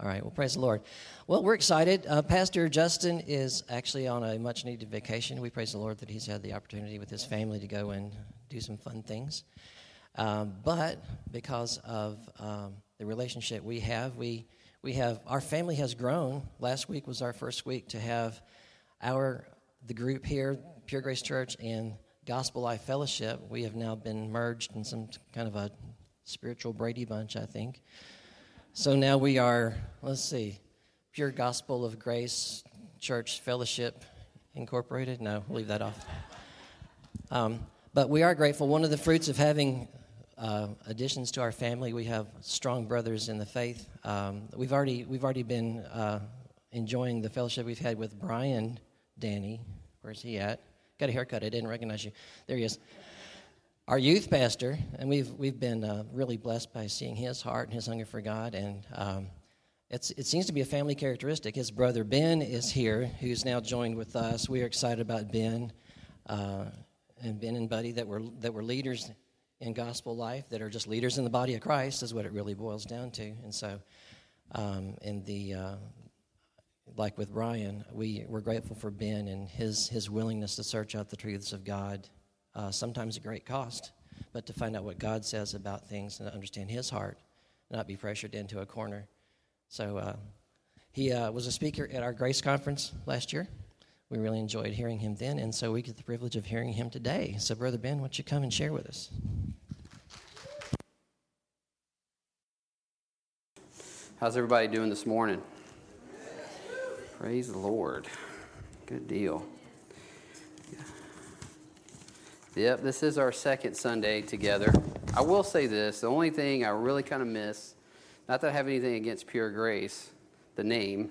All right, well, praise the Lord. Well, we're excited. Uh, Pastor Justin is actually on a much needed vacation. We praise the Lord that he's had the opportunity with his family to go and do some fun things. Um, but because of um, the relationship we have, we, we have our family has grown. Last week was our first week to have our the group here, Pure Grace Church and Gospel Life Fellowship. We have now been merged in some kind of a spiritual Brady Bunch, I think. So now we are, let's see, Pure Gospel of Grace Church Fellowship Incorporated. No, we'll leave that off. Um, but we are grateful. One of the fruits of having uh, additions to our family, we have strong brothers in the faith. Um, we've already we've already been uh, enjoying the fellowship we've had with Brian Danny. Where's he at? Got a haircut. I didn't recognize you. There he is our youth pastor, and we've we've been uh, really blessed by seeing his heart and his hunger for God, and um, it's it seems to be a family characteristic. His brother Ben is here, who's now joined with us. We are excited about Ben, uh, and Ben and Buddy that were that were leaders in gospel life, that are just leaders in the body of Christ, is what it really boils down to. And so, um, in the uh, like with Brian, we we're grateful for Ben and his his willingness to search out the truths of God uh, sometimes at great cost, but to find out what God says about things and to understand His heart, not be pressured into a corner. So uh, he uh, was a speaker at our Grace Conference last year. We really enjoyed hearing him then, and so we get the privilege of hearing him today. So, Brother Ben, why don't you come and share with us? How's everybody doing this morning? Praise the Lord. Good deal. Yep, this is our second Sunday together. I will say this the only thing I really kind of miss, not that I have anything against Pure Grace, the name,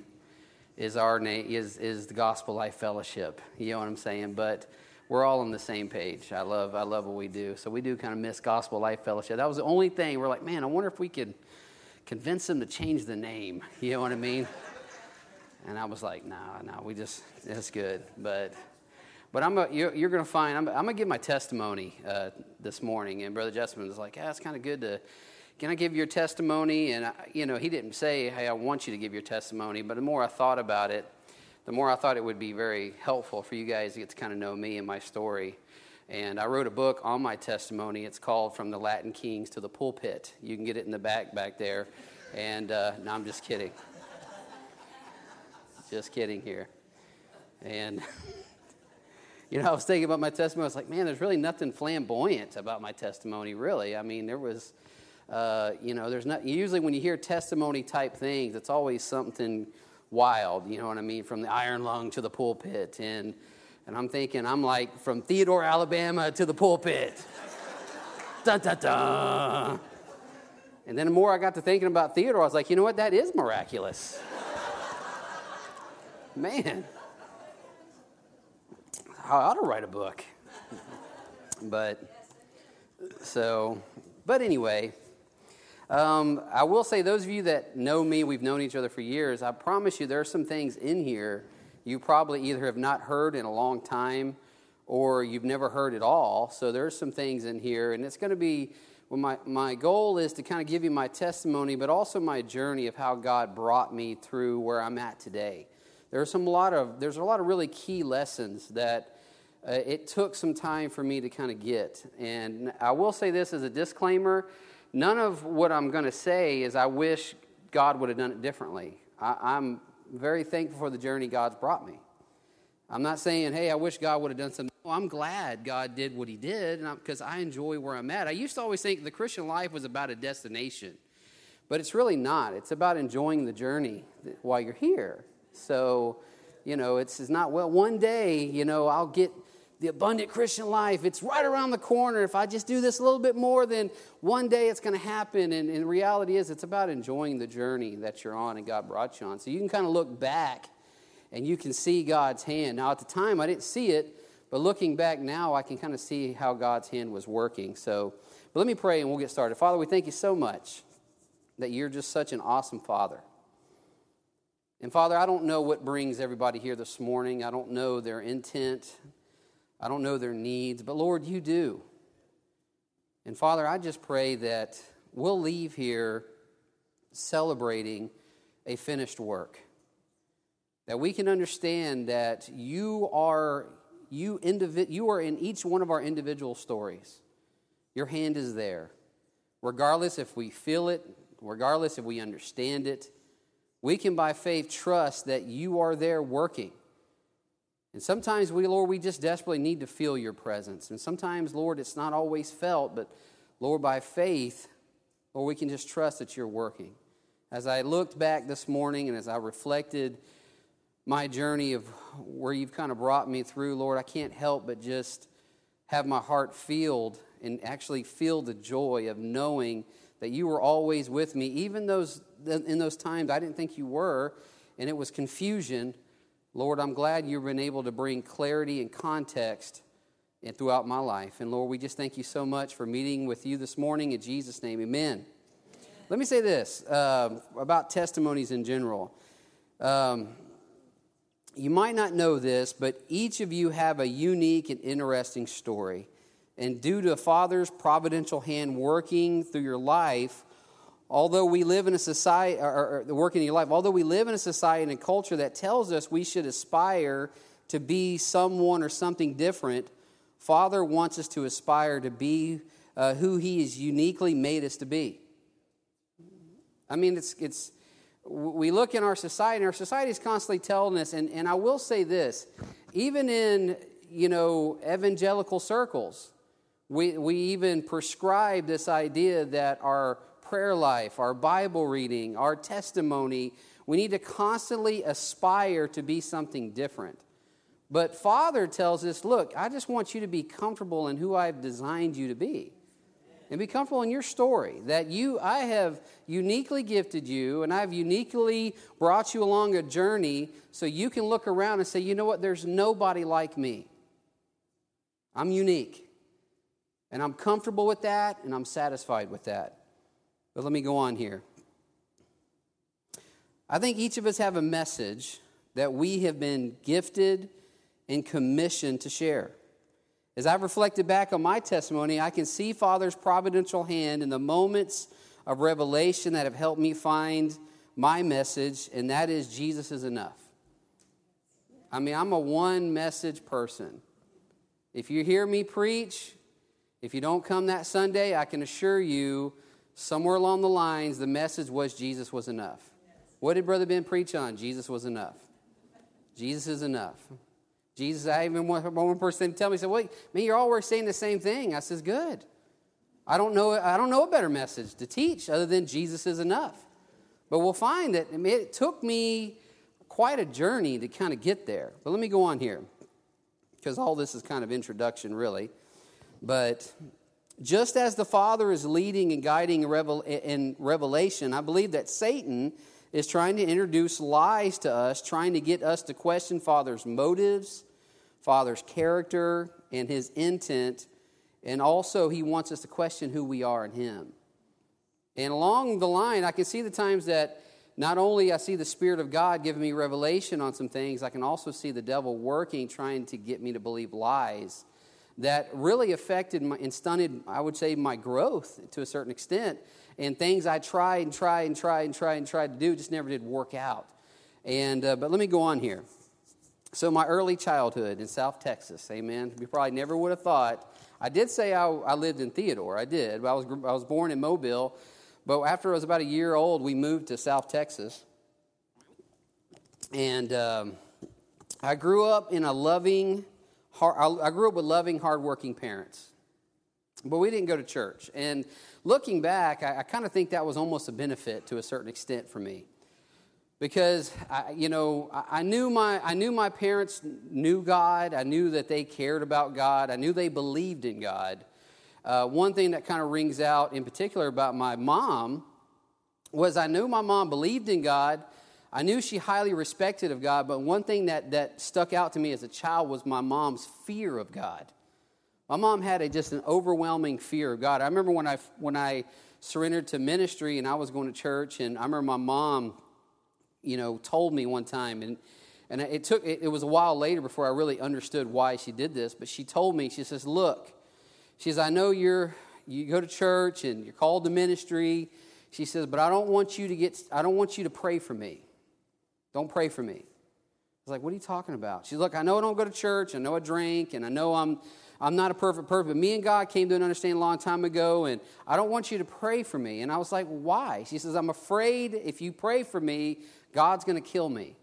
is our name, is, is the Gospel Life Fellowship. You know what I'm saying? But we're all on the same page. I love, I love what we do. So we do kind of miss Gospel Life Fellowship. That was the only thing. We're like, man, I wonder if we could convince them to change the name. You know what I mean? And I was like, nah, nah, we just, it's good. But but I'm a, you're, you're going to find, I'm, I'm going to give my testimony uh, this morning. And Brother Jessamine was like, yeah, it's kind of good to, can I give your testimony? And, I, you know, he didn't say, hey, I want you to give your testimony. But the more I thought about it, the more I thought it would be very helpful for you guys to get to kind of know me and my story. And I wrote a book on my testimony. It's called From the Latin Kings to the Pulpit. You can get it in the back back there. And uh, no, I'm just kidding. just kidding here. And you know, I was thinking about my testimony. I was like, man, there's really nothing flamboyant about my testimony, really. I mean, there was, uh, you know, there's not, usually when you hear testimony type things, it's always something wild, you know what I mean, from the iron lung to the pulpit. And, and I'm thinking, I'm like, from Theodore, Alabama to the pulpit. dun, dun, dun. And then the more I got to thinking about Theodore, I was like, you know what? That is miraculous. Man. I ought to write a book. but so, but anyway, um, I will say, those of you that know me, we've known each other for years. I promise you, there are some things in here you probably either have not heard in a long time or you've never heard at all. So there's some things in here, and it's going to be. Well, my, my goal is to kind of give you my testimony, but also my journey of how God brought me through where I'm at today. There's some lot of there's a lot of really key lessons that uh, it took some time for me to kind of get. And I will say this as a disclaimer none of what I'm going to say is I wish God would have done it differently. I, am very thankful for the journey God's brought me. I'm not saying, hey, I wish God would have done something. Well, I'm glad God did what He did because I enjoy where I'm at. I used to always think the Christian life was about a destination, but it's really not. It's about enjoying the journey while you're here. So, you know, it's, it's not, well, one day, you know, I'll get the abundant Christian life. It's right around the corner. If I just do this a little bit more, then one day it's going to happen. And, and the reality is, it's about enjoying the journey that you're on and God brought you on. So you can kind of look back and you can see God's hand. Now, at the time, I didn't see it, but looking back now, I can kind of see how God's hand was working. So, but let me pray and we'll get started. Father, we thank you so much that you're just such an awesome Father. And Father, I don't know what brings everybody here this morning. I don't know their intent. I don't know their needs, but Lord, you do. And Father, I just pray that we'll leave here celebrating a finished work. That we can understand that you are you indivi- you are in each one of our individual stories. Your hand is there. Regardless if we feel it, regardless if we understand it, we can by faith trust that you are there working. And sometimes we, Lord, we just desperately need to feel your presence. And sometimes, Lord, it's not always felt, but Lord, by faith, Lord, we can just trust that you're working. As I looked back this morning and as I reflected my journey of where you've kind of brought me through, Lord, I can't help but just have my heart filled and actually feel the joy of knowing that you were always with me, even those in those times I didn't think you were, and it was confusion. Lord, I'm glad you've been able to bring clarity and context and throughout my life. And Lord, we just thank you so much for meeting with you this morning. In Jesus' name, amen. amen. Let me say this uh, about testimonies in general. Um, you might not know this, but each of you have a unique and interesting story. And due to Father's providential hand working through your life, although we live in a society, or, or working in your life, although we live in a society and a culture that tells us we should aspire to be someone or something different, Father wants us to aspire to be uh, who He has uniquely made us to be. I mean, it's, it's, we look in our society, and our society is constantly telling us, and, and I will say this, even in, you know, evangelical circles, we, we even prescribe this idea that our prayer life, our Bible reading, our testimony, we need to constantly aspire to be something different. But Father tells us, look, I just want you to be comfortable in who I've designed you to be. And be comfortable in your story that you i have uniquely gifted you and i've uniquely brought you along a journey so you can look around and say you know what? There's nobody like me. I'm unique. And i'm comfortable with that and i'm satisfied with that but let me go on here i think each of us have a message that we have been gifted and commissioned to share as I've reflected back on my testimony, I can see Father's providential hand in the moments of revelation that have helped me find my message, and that is Jesus is enough. I mean, I'm a one message person. If you hear me preach, if you don't come that Sunday, I can assure you, somewhere along the lines, the message was Jesus was enough. What did Brother Ben preach on? Jesus was enough. Jesus is enough. Jesus, I even one, one person tell me, said, "Well, man, you're always saying the same thing." I says, "Good. I don't know. I don't know a better message to teach other than Jesus is enough." But we'll find that it took me quite a journey to kind of get there. But let me go on here, because all this is kind of introduction, really. But just as the Father is leading and guiding in Revelation, I believe that Satan is trying to introduce lies to us, trying to get us to question Father's motives Father's character and his intent, and also he wants us to question who we are in him. And along the line, I can see the times that not only I see the Spirit of God giving me revelation on some things, I can also see the devil working, trying to get me to believe lies that really affected my, and stunted, I would say, my growth to a certain extent. And things I tried and tried and tried and tried and tried to do just never did work out. And, uh, but let me go on here. So, my early childhood in South Texas, amen. We probably never would have thought. I did say I, I lived in Theodore, I did. I was, I was born in Mobile, but after I was about a year old, we moved to South Texas. And um, I grew up in a loving, I grew up with loving, hardworking parents. But we didn't go to church. And looking back, I, I kind of think that was almost a benefit to a certain extent for me because I, you know I knew my I knew my parents knew God. I knew that they cared about God. I knew they believed in God. Uh, one thing that kind of rings out in particular about my mom was I knew my mom believed in God. I knew she highly respected of God, but one thing that, that stuck out to me as a child was my mom's fear of God. My mom had a, just an overwhelming fear of God. I remember when I, when I surrendered to ministry and I was going to church, and I remember my mom you know, told me one time, and and it took it, it was a while later before I really understood why she did this. But she told me, she says, "Look," she says, "I know you're you go to church and you're called to ministry." She says, But I don't want you to get, I don't want you to pray for me. Don't pray for me. I was like, What are you talking about? She's like, I know I don't go to church. I know I drink, and I know I'm, I'm not a perfect person. But me and God came to an understanding a long time ago, and I don't want you to pray for me. And I was like, Why? She says, I'm afraid if you pray for me, God's going to kill me.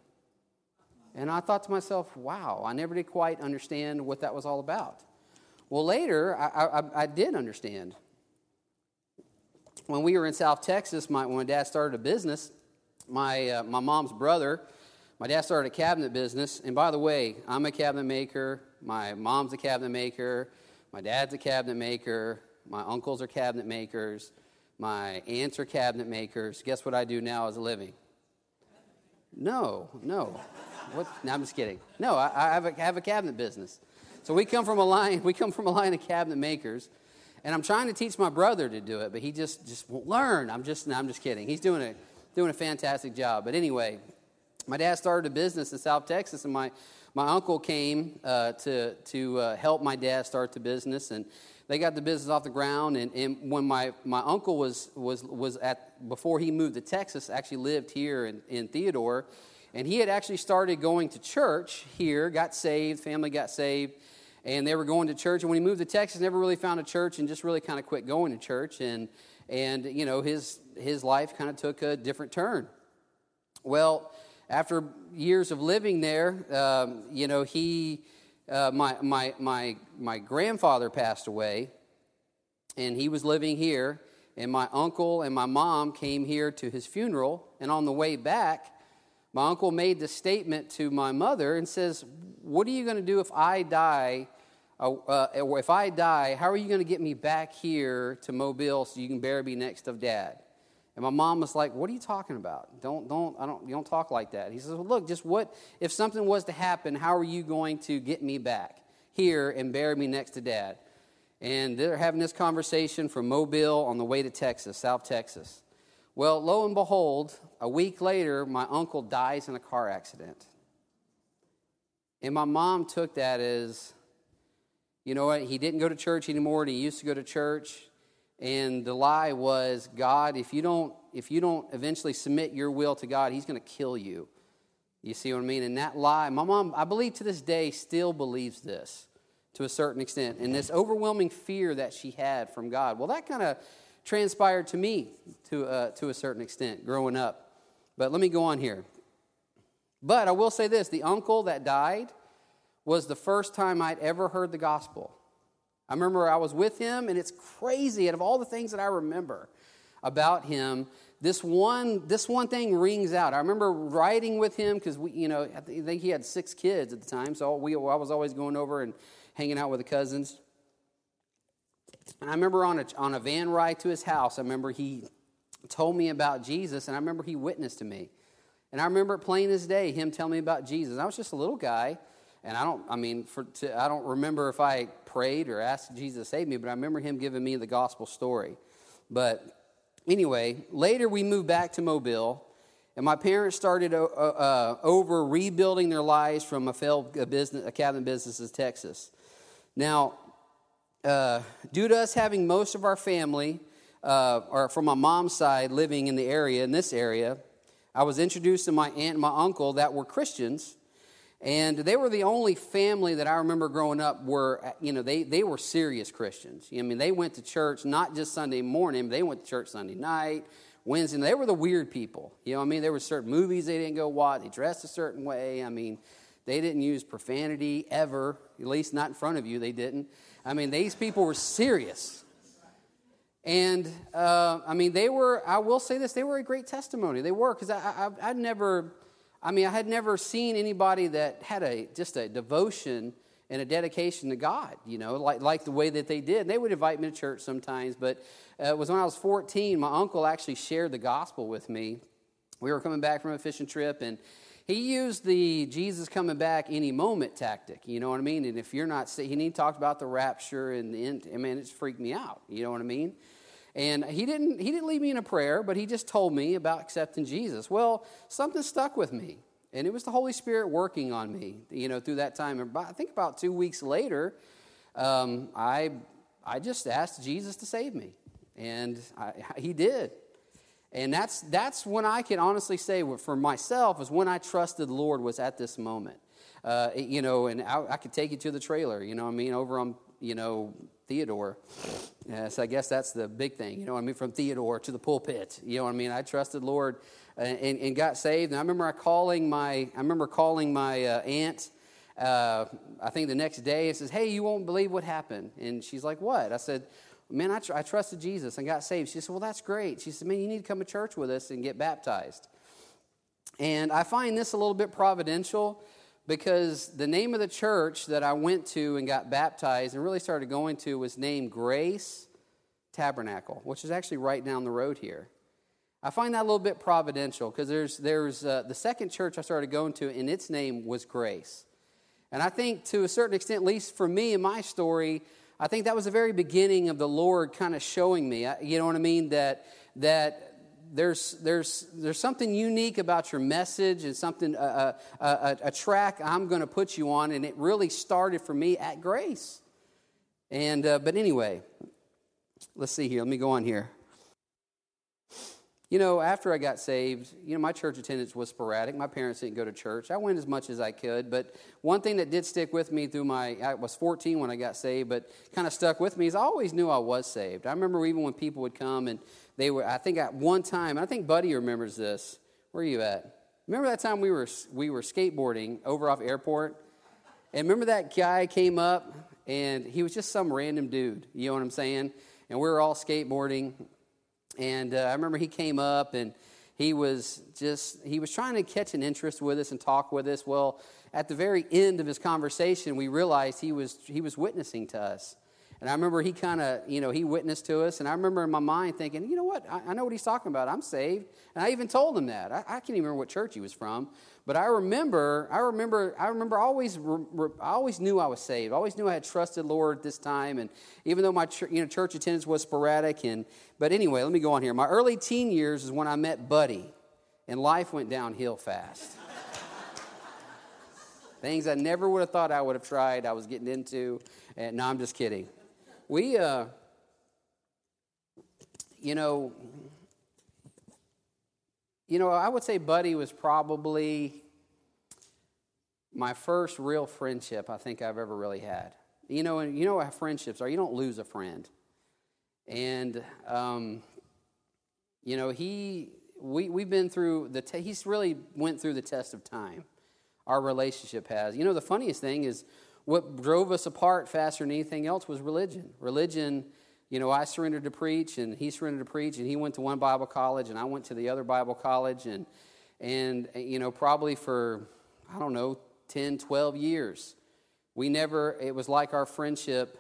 And I thought to myself, wow, I never did quite understand what that was all about. Well, later, I, I, I did understand. When we were in South Texas, my, when my dad started a business, my, uh, my mom's brother, my dad started a cabinet business. And by the way, I'm a cabinet maker. My mom's a cabinet maker. My dad's a cabinet maker. My uncles are cabinet makers. My aunts are cabinet makers. Guess what I do now as a living? No, no. What? No, I'm just kidding. No, I, I, have a, I have a cabinet business. So we come from a line. We come from a line of cabinet makers, and I'm trying to teach my brother to do it, but he just just won't learn. I'm just no, I'm just kidding. He's doing a doing a fantastic job. But anyway, my dad started a business in South Texas, and my my uncle came uh, to to uh, help my dad start the business, and they got the business off the ground. And, and when my, my uncle was was was at before he moved to Texas, actually lived here in, in Theodore, and he had actually started going to church here, got saved, family got saved, and they were going to church. And when he moved to Texas, never really found a church and just really kind of quit going to church. And, and you know, his, his life kind of took a different turn. Well, after years of living there, um, you know, he, uh, my, my, my, my grandfather passed away, and he was living here. And my uncle and my mom came here to his funeral. And on the way back, my uncle made the statement to my mother and says, What are you going to do if I die? Uh, uh, if I die, how are you going to get me back here to Mobile so you can bury me next of dad? And my mom was like, "What are you talking about? Don't, don't, I don't, you don't talk like that." He says, well, "Look, just what if something was to happen? How are you going to get me back here and bury me next to dad?" And they're having this conversation from Mobile on the way to Texas, South Texas. Well, lo and behold, a week later, my uncle dies in a car accident. And my mom took that as, you know what, he didn't go to church anymore, and he used to go to church. And the lie was, God, if you don't, if you don't eventually submit your will to God, he's going to kill you. You see what I mean? And that lie, my mom, I believe to this day, still believes this to a certain extent. And this overwhelming fear that she had from God. Well, that kind of transpired to me to, uh, to a certain extent growing up. But let me go on here. But I will say this the uncle that died was the first time I'd ever heard the gospel. I remember I was with him, and it's crazy. Out of all the things that I remember about him, this one, this one thing rings out. I remember riding with him because we, you know, I think he had six kids at the time, so we, I was always going over and hanging out with the cousins. And I remember on a, on a van ride to his house, I remember he told me about Jesus, and I remember he witnessed to me. And I remember plain as day him telling me about Jesus. I was just a little guy, and I don't, I mean, for, to, I don't remember if I prayed or asked Jesus to save me, but I remember him giving me the gospel story. But anyway, later we moved back to Mobile, and my parents started uh, uh, over rebuilding their lives from a failed business, a cabinet business in Texas. Now, uh, due to us having most of our family, uh, or from my mom's side, living in the area, in this area, I was introduced to my aunt and my uncle that were Christians. And they were the only family that I remember growing up were, you know, they, they were serious Christians. I mean, they went to church not just Sunday morning, they went to church Sunday night, Wednesday. They were the weird people. You know I mean? There were certain movies they didn't go watch. They dressed a certain way. I mean, they didn't use profanity ever, at least not in front of you, they didn't. I mean, these people were serious. And uh, I mean, they were, I will say this, they were a great testimony. They were, because I, I, I'd never, I mean, I had never seen anybody that had a just a devotion and a dedication to God, you know, like, like the way that they did. They would invite me to church sometimes, but uh, it was when I was 14, my uncle actually shared the gospel with me. We were coming back from a fishing trip, and he used the Jesus coming back any moment tactic, you know what I mean? And if you're not, he talked about the rapture and the end. I mean, it's freaked me out, you know what I mean? And he didn't, he didn't leave me in a prayer, but he just told me about accepting Jesus. Well, something stuck with me, and it was the Holy Spirit working on me, you know, through that time. I think about two weeks later, um, I, I just asked Jesus to save me, and I, he did. And that's, that's when I can honestly say for myself is when I trusted the Lord was at this moment. Uh, you know, and I, I, could take you to the trailer, you know I mean, over on, you know, Theodore. Uh, so I guess that's the big thing, you know what I mean, from Theodore to the pulpit, you know what I mean? I trusted Lord and, and, got saved. And I remember I calling my, I remember calling my uh, aunt, uh, I think the next day, and says, hey, you won't believe what happened. And she's like, what? I said, man, I, tr- I trusted Jesus and got saved. She said, well, that's great. She said, man, you need to come to church with us and get baptized. And I find this a little bit providential because the name of the church that I went to and got baptized and really started going to was named Grace Tabernacle, which is actually right down the road here. I find that a little bit providential because there's, there's uh, the second church I started going to, and its name was Grace. And I think to a certain extent, at least for me in my story, I think that was the very beginning of the Lord kind of showing me, you know what I mean, that, that there's, there's, there's something unique about your message and something, a, a, a track I'm going to put you on. And it really started for me at Grace. And, uh, but anyway, let's see here. Let me go on here. You know, after I got saved, you know, my church attendance was sporadic. My parents didn't go to church. I went as much as I could, but one thing that did stick with me through my, I was 14 when I got saved, but kind of stuck with me is I always knew I was saved. I remember even when people would come and they were, I think at one time, I think Buddy remembers this. Where are you at? Remember that time we were, we were skateboarding over off airport? And remember that guy came up and he was just some random dude, you know what I'm saying? And we were all skateboarding and uh, I remember he came up and he was just, he was trying to catch an interest with us and talk with us. Well, at the very end of his conversation, we realized he was, he was witnessing to us. And I remember he kind of, you know, he witnessed to us. And I remember in my mind thinking, you know what? I, I, know what he's talking about. I'm saved. And I even told him that. I, I can't even remember what church he was from. But I remember, I remember, I remember always, I always knew I was saved. I always knew I had trusted Lord this time. And even though my you know, church attendance was sporadic. And, but anyway, let me go on here. My early teen years is when I met Buddy. And life went downhill fast. Things I never would have thought I would have tried, I was getting into. And no, I'm just kidding we, uh, you know, you know, I would say Buddy was probably my first real friendship I think I've ever really had. You know, and you know how friendships are. You don't lose a friend. And, um, you know, he, we, we've been through the, te- he's really went through the test of time. Our relationship has. You know, the funniest thing is what drove us apart faster than anything else was religion. Religion, you know, I surrendered to preach and he surrendered to preach and he went to one Bible college and I went to the other Bible college and and you know, probably for I don't know, 10, 12 years. We never it was like our friendship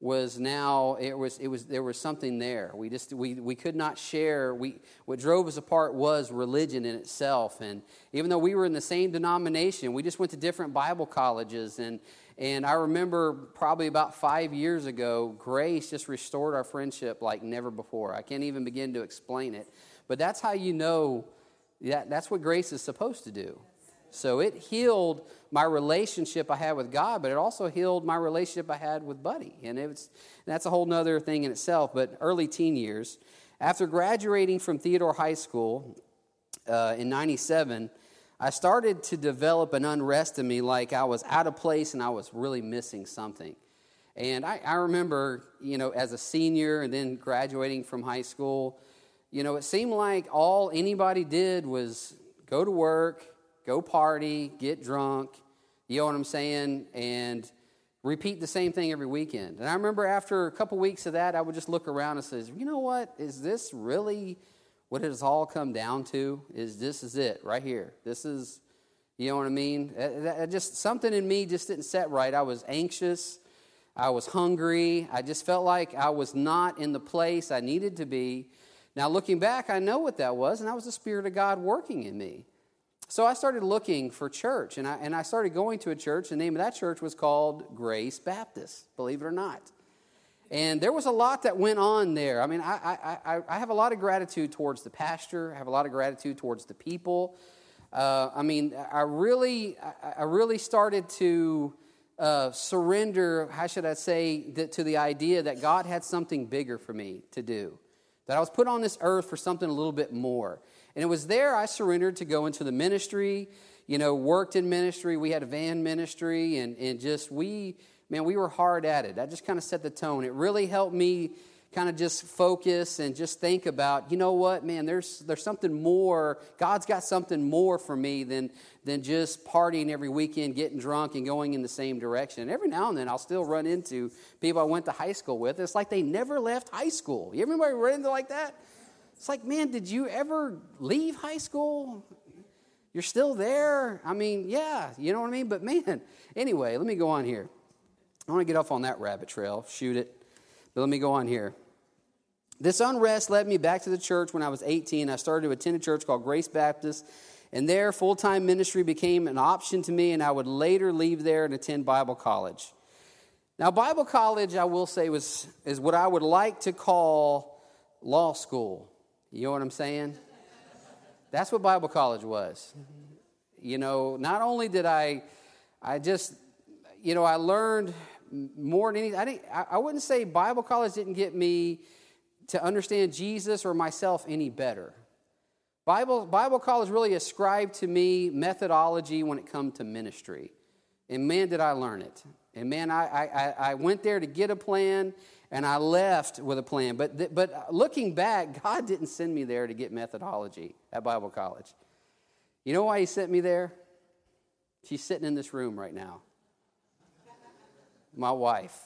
was now it was it was there was something there we just we, we could not share we what drove us apart was religion in itself and even though we were in the same denomination we just went to different bible colleges and and I remember probably about five years ago, grace just restored our friendship like never before. I can't even begin to explain it. But that's how you know that that's what grace is supposed to do. So it healed my relationship I had with God, but it also healed my relationship I had with Buddy. And it's, that's a whole other thing in itself. But early teen years, after graduating from Theodore High School uh, in 97, I started to develop an unrest in me like I was out of place and I was really missing something. And I, I, remember, you know, as a senior and then graduating from high school, you know, it seemed like all anybody did was go to work, go party, get drunk, you know what I'm saying, and repeat the same thing every weekend. And I remember after a couple weeks of that, I would just look around and say, you know what, is this really what it has all come down to is this is it right here. This is, you know what I mean? Uh, just something in me just didn't set right. I was anxious. I was hungry. I just felt like I was not in the place I needed to be. Now, looking back, I know what that was, and that was the Spirit of God working in me. So I started looking for church, and I, and I started going to a church. The name of that church was called Grace Baptist, believe it or not. And there was a lot that went on there. I mean, I, I, I have a lot of gratitude towards the pastor. I have a lot of gratitude towards the people. Uh, I mean, I really, I really started to uh, surrender, how should I say, that, to the idea that God had something bigger for me to do, that I was put on this earth for something a little bit more. And it was there I surrendered to go into the ministry, you know, worked in ministry. We had a van ministry, and, and just we, man, we were hard at it. That just kind of set the tone. It really helped me kind of just focus and just think about, you know what, man, there's, there's something more. God's got something more for me than, than just partying every weekend, getting drunk, and going in the same direction. And every now and then I'll still run into people I went to high school with. It's like they never left high school. You everybody run into like that? It's like, man, did you ever leave high school? You're still there? I mean, yeah, you know what I mean? But man, anyway, let me go on here. I want to get off on that rabbit trail, shoot it. But let me go on here. This unrest led me back to the church when I was 18. I started to attend a church called Grace Baptist, and there full time ministry became an option to me, and I would later leave there and attend Bible college. Now, Bible college, I will say, was, is what I would like to call law school. You know what I'm saying? That's what Bible college was. You know, not only did I, I just, you know, I learned more than anything. I, didn't, I wouldn't say Bible college didn't get me to understand Jesus or myself any better. Bible, Bible college really ascribed to me methodology when it come to ministry. And man, did I learn it. And man, I, I, I went there to get a plan and I left with a plan. But, th- but looking back, God didn't send me there to get methodology at Bible college. You know why He sent me there? She's sitting in this room right now my wife.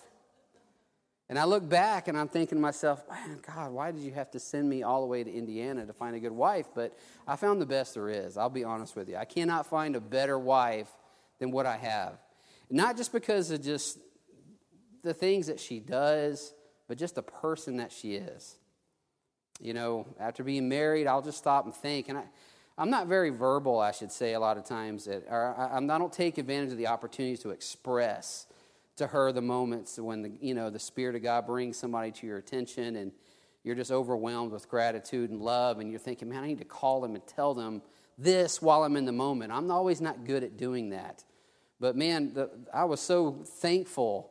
And I look back and I'm thinking to myself, man, God, why did you have to send me all the way to Indiana to find a good wife? But I found the best there is. I'll be honest with you. I cannot find a better wife than what I have. Not just because of just the things that she does, but just the person that she is. You know, after being married, I'll just stop and think. And I, I'm not very verbal, I should say, a lot of times. Or I, I don't take advantage of the opportunities to express to her the moments when the, you know, the Spirit of God brings somebody to your attention and you're just overwhelmed with gratitude and love and you're thinking, man, I need to call them and tell them this while I'm in the moment. I'm always not good at doing that. But man, the, I was so thankful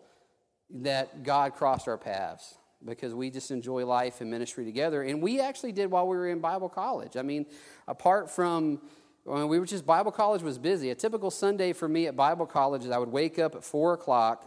that God crossed our paths because we just enjoy life and ministry together. And we actually did while we were in Bible college. I mean, apart from when we were just Bible college was busy. A typical Sunday for me at Bible college is I would wake up at four o'clock.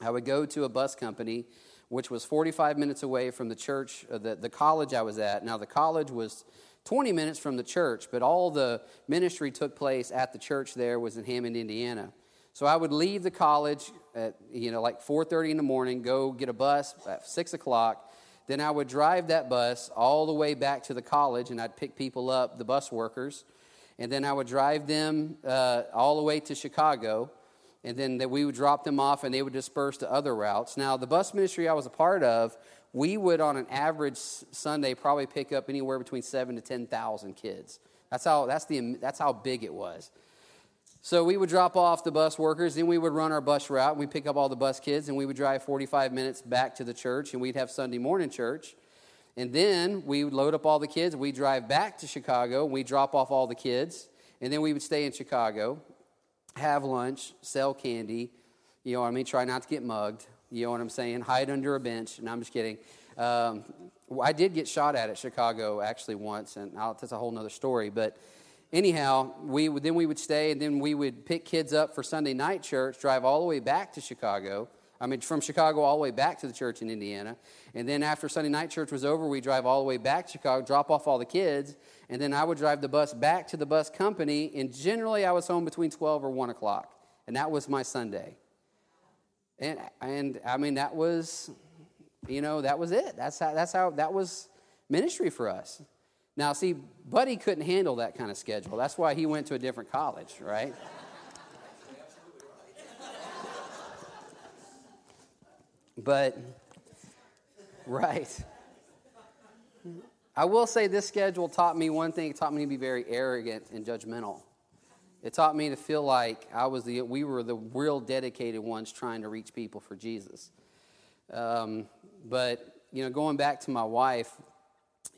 I would go to a bus company, which was 45 minutes away from the church, uh, the, the college I was at. Now, the college was 20 minutes from the church, but all the ministry took place at the church there was in Hammond, Indiana. So I would leave the college at, you know, like 4.30 in the morning, go get a bus at 6 o'clock. Then I would drive that bus all the way back to the college, and I'd pick people up, the bus workers, and then I would drive them uh, all the way to Chicago, and then that we would drop them off, and they would disperse to other routes. Now, the bus ministry I was a part of, we would on an average Sunday probably pick up anywhere between seven to ten thousand kids. That's how that's the that's how big it was. So we would drop off the bus workers, then we would run our bus route, and we pick up all the bus kids, and we would drive 45 minutes back to the church, and we'd have Sunday morning church. And then we would load up all the kids. We drive back to Chicago. We drop off all the kids. And then we would stay in Chicago, have lunch, sell candy. You know what I mean? Try not to get mugged. You know what I'm saying? Hide under a bench. No, I'm just kidding. Um, I did get shot at at Chicago actually once, and I'll, that's a whole other story. But anyhow, we would, then we would stay, and then we would pick kids up for Sunday night church, drive all the way back to Chicago I mean, from Chicago all the way back to the church in Indiana. And then after Sunday night church was over, we drive all the way back to Chicago, drop off all the kids, and then I would drive the bus back to the bus company. And generally, I was home between 12 or 1 o'clock. And that was my Sunday. And, and I mean, that was, you know, that was it. That's how, that's how, that was ministry for us. Now, see, Buddy couldn't handle that kind of schedule. That's why he went to a different college, right? But, right. I will say this schedule taught me one thing. It taught me to be very arrogant and judgmental. It taught me to feel like I was the, we were the real dedicated ones trying to reach people for Jesus. Um, but, you know, going back to my wife,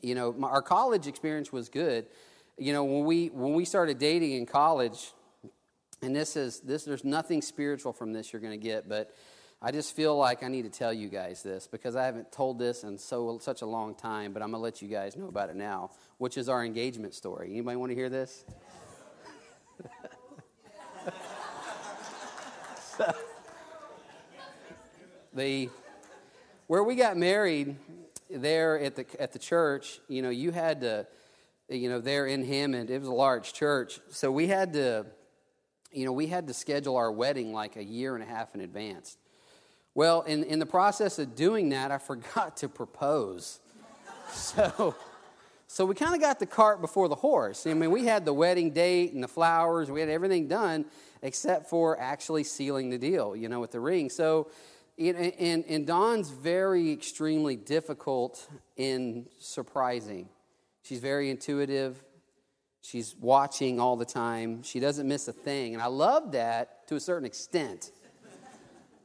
you know, my, our college experience was good. You know, when we, when we started dating in college, and this is, this, there's nothing spiritual from this you're going to get, but I just feel like I need to tell you guys this because I haven't told this in so such a long time, but I'm gonna let you guys know about it now, which is our engagement story. Anybody want to hear this? so, the where we got married there at the at the church, you know, you had to, you know, there in Hammond, it was a large church, so we had to, you know, we had to schedule our wedding like a year and a half in advance. Well, in in the process of doing that, I forgot to propose, so. So we kind of got the cart before the horse. I mean, we had the wedding date and the flowers, we had everything done except for actually sealing the deal, you know, with the ring. So and, and Dawn's very extremely difficult in surprising. She's very intuitive. She's watching all the time. She doesn't miss a thing. And I love that to a certain extent.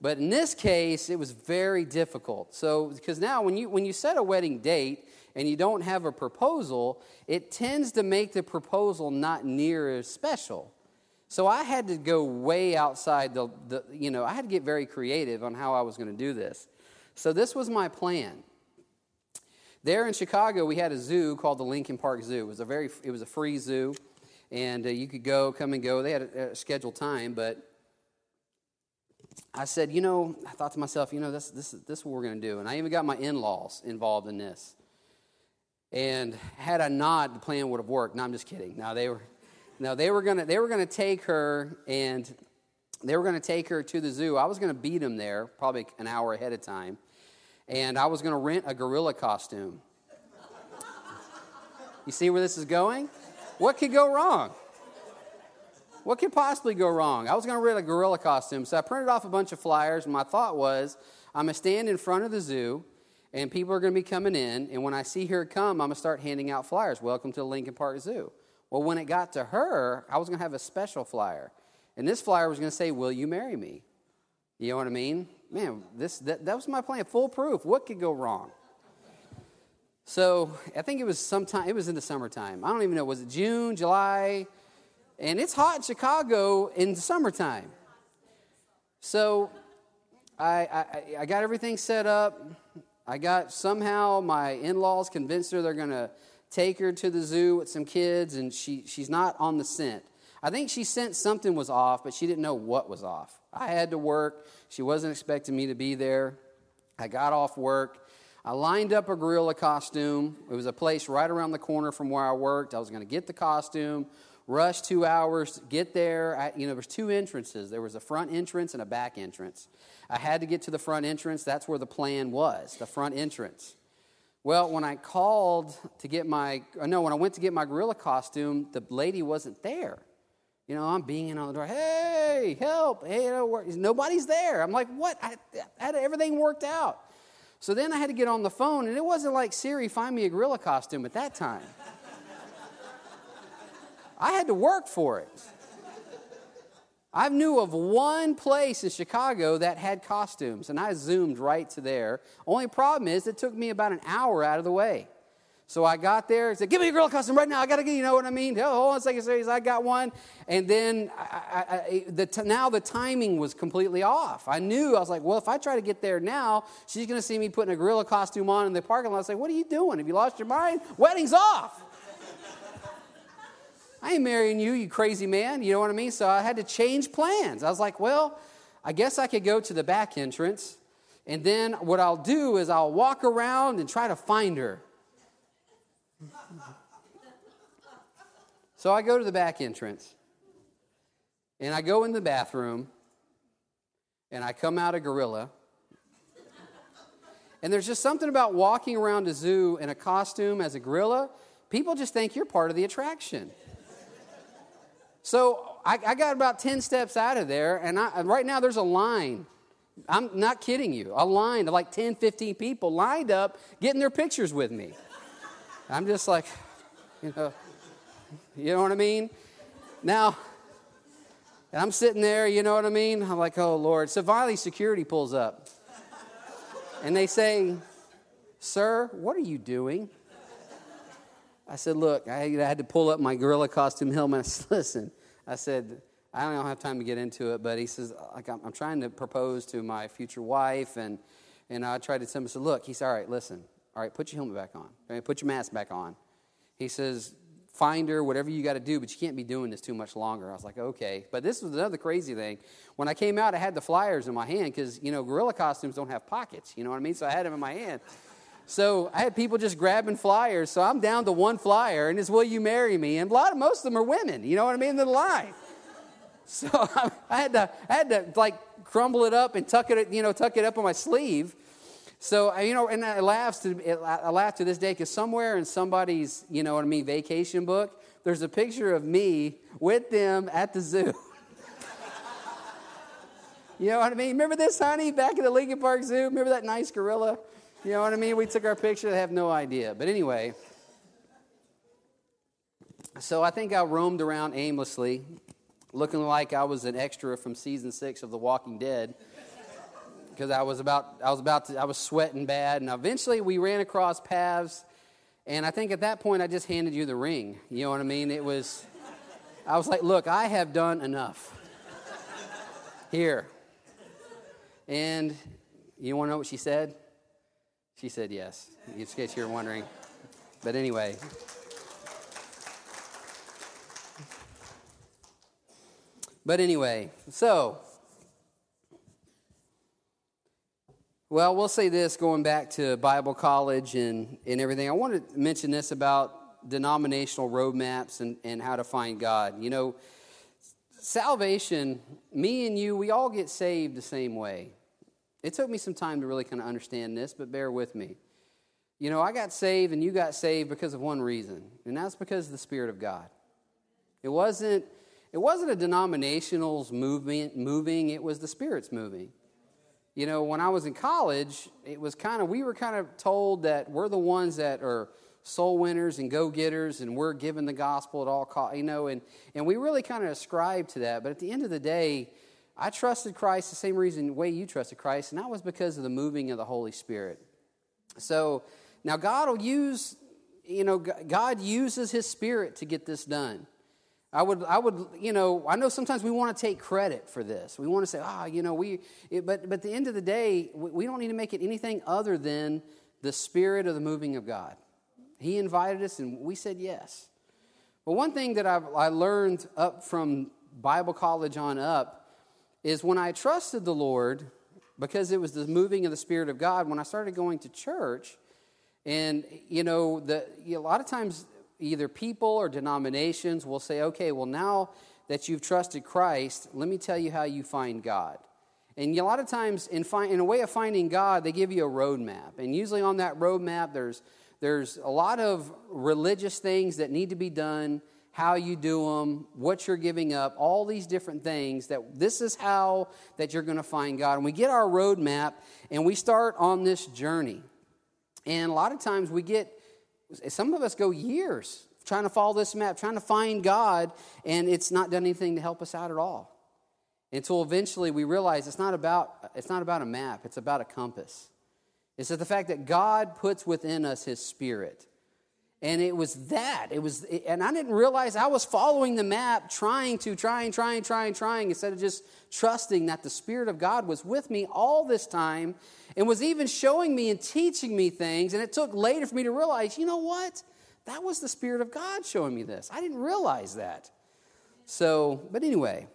But in this case, it was very difficult. So, because now when you, when you set a wedding date and you don't have a proposal, it tends to make the proposal not near as special. So I had to go way outside the, the, you know, I had to get very creative on how I was going to do this. So this was my plan. There in Chicago, we had a zoo called the Lincoln Park Zoo. It was a very, it was a free zoo, and uh, you could go, come and go. They had a, a scheduled time, but I said, you know, I thought to myself, you know, this, this, this is what we're going to do. And I even got my in laws involved in this. And had I not, the plan would have worked. No, I'm just kidding. Now, they were, now they were gonna they were gonna take her and they were gonna take her to the zoo. I was gonna beat them there, probably an hour ahead of time, and I was gonna rent a gorilla costume. You see where this is going? What could go wrong? What could possibly go wrong? I was going to rent a gorilla costume, so I printed off a bunch of flyers, and my thought was I'm going to stand in front of the zoo, and people are going to be coming in, and when I see her come, I'm going to start handing out flyers. Welcome to the Lincoln Park Zoo. Well, when it got to her, I was going to have a special flyer. And this flyer was going to say, Will you marry me? You know what I mean? Man, this, that, that was my plan. Foolproof. What could go wrong? So I think it was sometime, it was in the summertime. I don't even know, was it June, July? And it's hot in Chicago in the summertime. So I, I, I got everything set up. I got somehow my in laws convinced her they're going to take her to the zoo with some kids, and she, she's not on the scent. I think she sensed something was off, but she didn't know what was off. I had to work. She wasn't expecting me to be there. I got off work. I lined up a gorilla costume. It was a place right around the corner from where I worked. I was going to get the costume, rush two hours, get there. I, you know, there's two entrances. There was a front entrance and a back entrance. I had to get to the front entrance. That's where the plan was, the front entrance. Well, when I called to get my, uh, no, when I went to get my gorilla costume, the lady wasn't there. You know, I'm being on the door, hey, help, hey, nobody's there. I'm like, what? I, I had everything worked out. So then I had to get on the phone, and it wasn't like Siri, find me a gorilla costume at that time. I had to work for it. I knew of one place in Chicago that had costumes, and I zoomed right to there. Only problem is, it took me about an hour out of the way. So I got there and said, Give me a girl costume right now. I got to get, you know what I mean? Oh, hold on a second, series. I got one. And then I, I, I, the t- now the timing was completely off. I knew, I was like, Well, if I try to get there now, she's going to see me putting a gorilla costume on in the parking lot. I say, What are you doing? Have you lost your mind? Wedding's off. I ain't marrying you, you crazy man. You know what I mean? So I had to change plans. I was like, well, I guess I could go to the back entrance, and then what I'll do is I'll walk around and try to find her. so I go to the back entrance, and I go in the bathroom, and I come out a gorilla. And there's just something about walking around a zoo in a costume as a gorilla. People just think you're part of the attraction. So I, I, got about 10 steps out of there, and I, right now there's a line. I'm not kidding you. A line of like 10, 15 people lined up getting their pictures with me. I'm just like, you know, you know what I mean? Now, I'm sitting there, you know what I mean? I'm like, oh, Lord. So finally, security pulls up. And they say, Sir, what are you doing? I said, Look, I had to pull up my gorilla costume helmet. I said, Listen, I said, I don't have time to get into it, but he says, like, I'm, trying to propose to my future wife, and, and I tried to tell him, so look, he said, all right, listen, all right, put your helmet back on, put your mask back on. He says, find her, whatever you got to do, but you can't be doing this too much longer. I was like, okay. But this was another crazy thing. When I came out, I had the flyers in my hand because, you know, gorilla costumes don't have pockets, you know what I mean? So I had them in my hand. So I had people just grabbing flyers. So I'm down to one flyer, and it's "Will you marry me?" And a lot of most of them are women. You know what I mean? They're line. So I had to, I had to like crumble it up and tuck it, you know, tuck it up on my sleeve. So you know, and I laugh to, I laugh to this day because somewhere in somebody's, you know what I mean, vacation book, there's a picture of me with them at the zoo. you know what I mean? Remember this, honey, back at the Lincoln Park Zoo? Remember that nice gorilla? You know what I mean? We took our picture, I have no idea. But anyway, so I think I roamed around aimlessly, looking like I was an extra from season six of The Walking Dead. Because I was about, I was about to, I was sweating bad, and eventually we ran across paths, and I think at that point I just handed you the ring. You know what I mean? It was, I was like, look, I have done enough. Here. And you want to know what she said? She said yes, in case you're wondering. But anyway. But anyway, so, well, we'll say this going back to Bible college and, and everything. I want to mention this about denominational roadmaps and, and how to find God. You know, salvation, me and you, we all get saved the same way. It took me some time to really kind of understand this, but bear with me. You know, I got saved and you got saved because of one reason, and that's because of the Spirit of God. It wasn't, it wasn't a denominational's movement moving, it was the Spirit's moving. You know, when I was in college, it was kind of, we were kind of told that we're the ones that are soul winners and go getters, and we're giving the gospel at all costs, you know, and, and we really kind of ascribe to that. But at the end of the day, I trusted Christ the same reason way you trusted Christ, and that was because of the moving of the Holy Spirit. So now God will use, you know, God uses His Spirit to get this done. I would, I would, you know, I know sometimes we want to take credit for this. We want to say, ah, oh, you know, we, it, but, but at the end of the day, we don't need to make it anything other than the spirit of the moving of God. He invited us and we said yes. But one thing that I've, I learned up from Bible college on up is when I trusted the Lord, because it was the moving of the Spirit of God, when I started going to church, and you know, the, a lot of times either people or denominations will say, okay, well, now that you've trusted Christ, let me tell you how you find God. And a lot of times, in, in a way of finding God, they give you a roadmap. And usually on that roadmap, there's, there's a lot of religious things that need to be done how you do them, what you're giving up, all these different things that this is how that you're going to find God. And we get our roadmap and we start on this journey. And a lot of times we get, some of us go years trying to follow this map, trying to find God, and it's not done anything to help us out at all. Until eventually we realize it's not about, it's not about a map, it's about a compass. It's the fact that God puts within us His Spirit. And it was that. It was, and I didn't realize I was following the map, trying to, trying, trying, trying, trying, instead of just trusting that the Spirit of God was with me all this time and was even showing me and teaching me things. And it took later for me to realize, you know what? That was the Spirit of God showing me this. I didn't realize that. So, but anyway,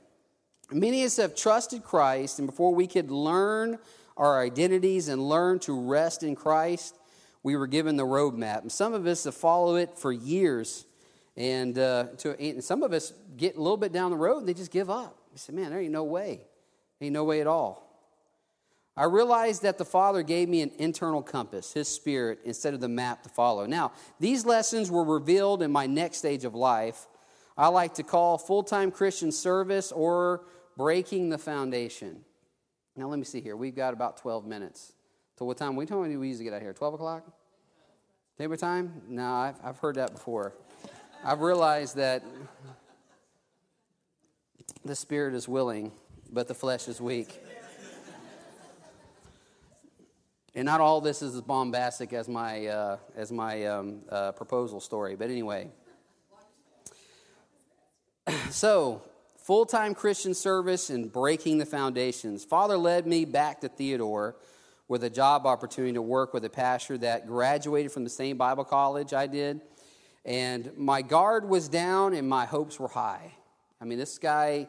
many of us have trusted Christ, and before we could learn our identities and learn to rest in Christ, we were given the roadmap. And some of us have followed it for years. And, uh, to, and some of us get a little bit down the road and they just give up. They say, man, there ain't no way. Ain't no way at all. I realized that the Father gave me an internal compass, His Spirit, instead of the map to follow. Now, these lessons were revealed in my next stage of life. I like to call full time Christian service or breaking the foundation. Now, let me see here. We've got about 12 minutes. So, what time? We told me we usually get out here? 12 o'clock? Table time? No, I've, I've heard that before. I've realized that the spirit is willing, but the flesh is weak. And not all this is as bombastic as my, uh, as my um, uh, proposal story, but anyway. so, full time Christian service and breaking the foundations. Father led me back to Theodore with a job opportunity to work with a pastor that graduated from the same Bible college I did. And my guard was down and my hopes were high. I mean, this guy,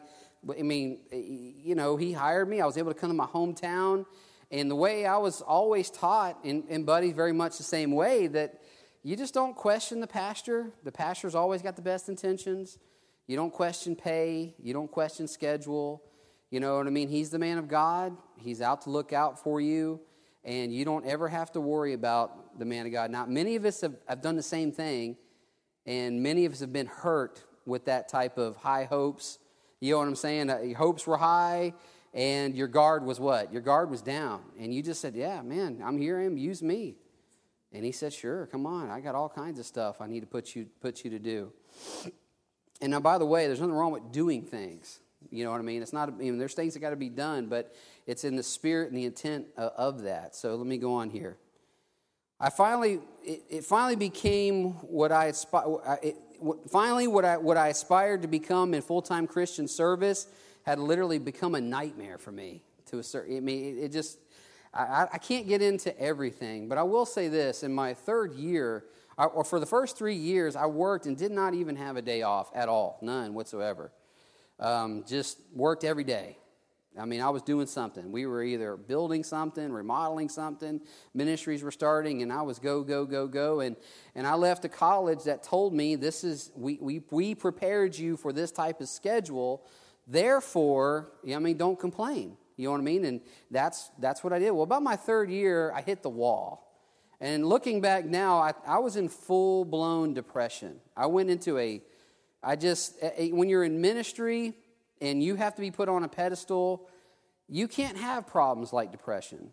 I mean, you know, he hired me. I was able to come to my hometown. And the way I was always taught, and, and Buddy's very much the same way, that you just don't question the pastor. The pastor's always got the best intentions. You don't question pay. You don't question schedule. You know what I mean? He's the man of God. He's out to look out for you. And you don't ever have to worry about the man of God. Now, many of us have, have done the same thing, and many of us have been hurt with that type of high hopes. You know what I'm saying? Uh, your hopes were high, and your guard was what? Your guard was down. And you just said, Yeah, man, I'm here, I am, use me. And he said, Sure, come on. I got all kinds of stuff I need to put you, put you to do. And now, by the way, there's nothing wrong with doing things. You know what I mean? It's not, I mean, there's things that got to be done, but it's in the spirit and the intent uh, of that. So let me go on here. I finally, it, it finally became what I aspired, finally what I, what I aspired to become in full-time Christian service had literally become a nightmare for me to a certain, I mean, it, it just, I, I can't get into everything, but I will say this in my third year, or for the first three years, I worked and did not even have a day off at all, none whatsoever. Um, just worked every day. I mean, I was doing something. We were either building something, remodeling something, ministries were starting, and I was go, go, go, go. And, and I left a college that told me this is, we, we, we prepared you for this type of schedule. Therefore, I mean, don't complain. You know what I mean? And that's, that's what I did. Well, about my third year, I hit the wall. And looking back now, I, I was in full blown depression. I went into a, I just, when you're in ministry and you have to be put on a pedestal, you can't have problems like depression.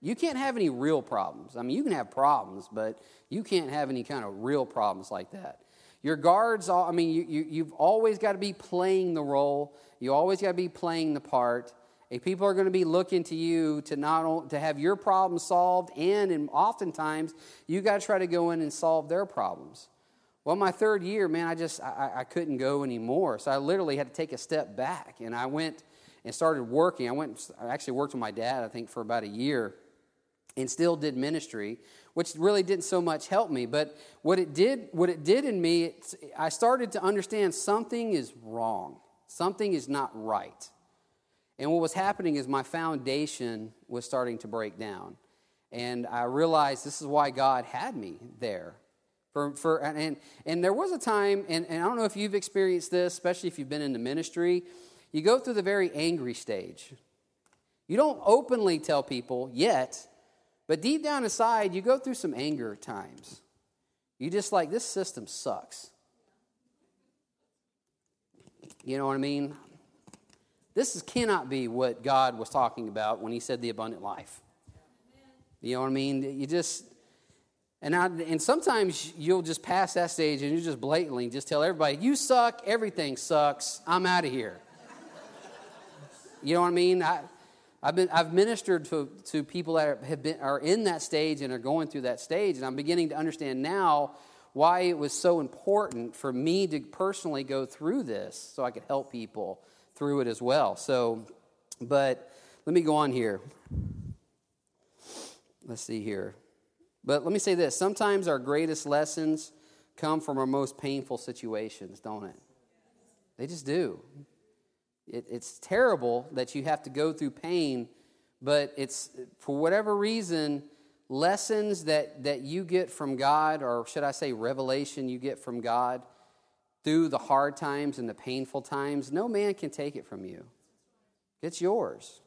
You can't have any real problems. I mean, you can have problems, but you can't have any kind of real problems like that. Your guards, I mean, you, you, you've always got to be playing the role. You always got to be playing the part. If people are going to be looking to you to not to have your problems solved, and, and oftentimes you got to try to go in and solve their problems. Well, my third year, man, I just I, I couldn't go anymore. So I literally had to take a step back, and I went and started working. I went, I actually worked with my dad, I think, for about a year, and still did ministry, which really didn't so much help me. But what it did, what it did in me, I started to understand something is wrong, something is not right. And what was happening is my foundation was starting to break down. And I realized this is why God had me there. For, for, and, and there was a time, and, and I don't know if you've experienced this, especially if you've been in the ministry, you go through the very angry stage. You don't openly tell people yet, but deep down inside, you go through some anger times. You just like, this system sucks. You know what I mean? This is, cannot be what God was talking about when He said the abundant life. You know what I mean? You just, and, I, and sometimes you'll just pass that stage and you just blatantly just tell everybody, you suck, everything sucks, I'm out of here. you know what I mean? I, I've, been, I've ministered to, to people that have been, are in that stage and are going through that stage, and I'm beginning to understand now why it was so important for me to personally go through this so I could help people through it as well. So, but let me go on here. Let's see here. But let me say this sometimes our greatest lessons come from our most painful situations, don't it? They just do. It, it's terrible that you have to go through pain, but it's for whatever reason, lessons that, that you get from God, or should I say, revelation you get from God through the hard times and the painful times, no man can take it from you. It's yours.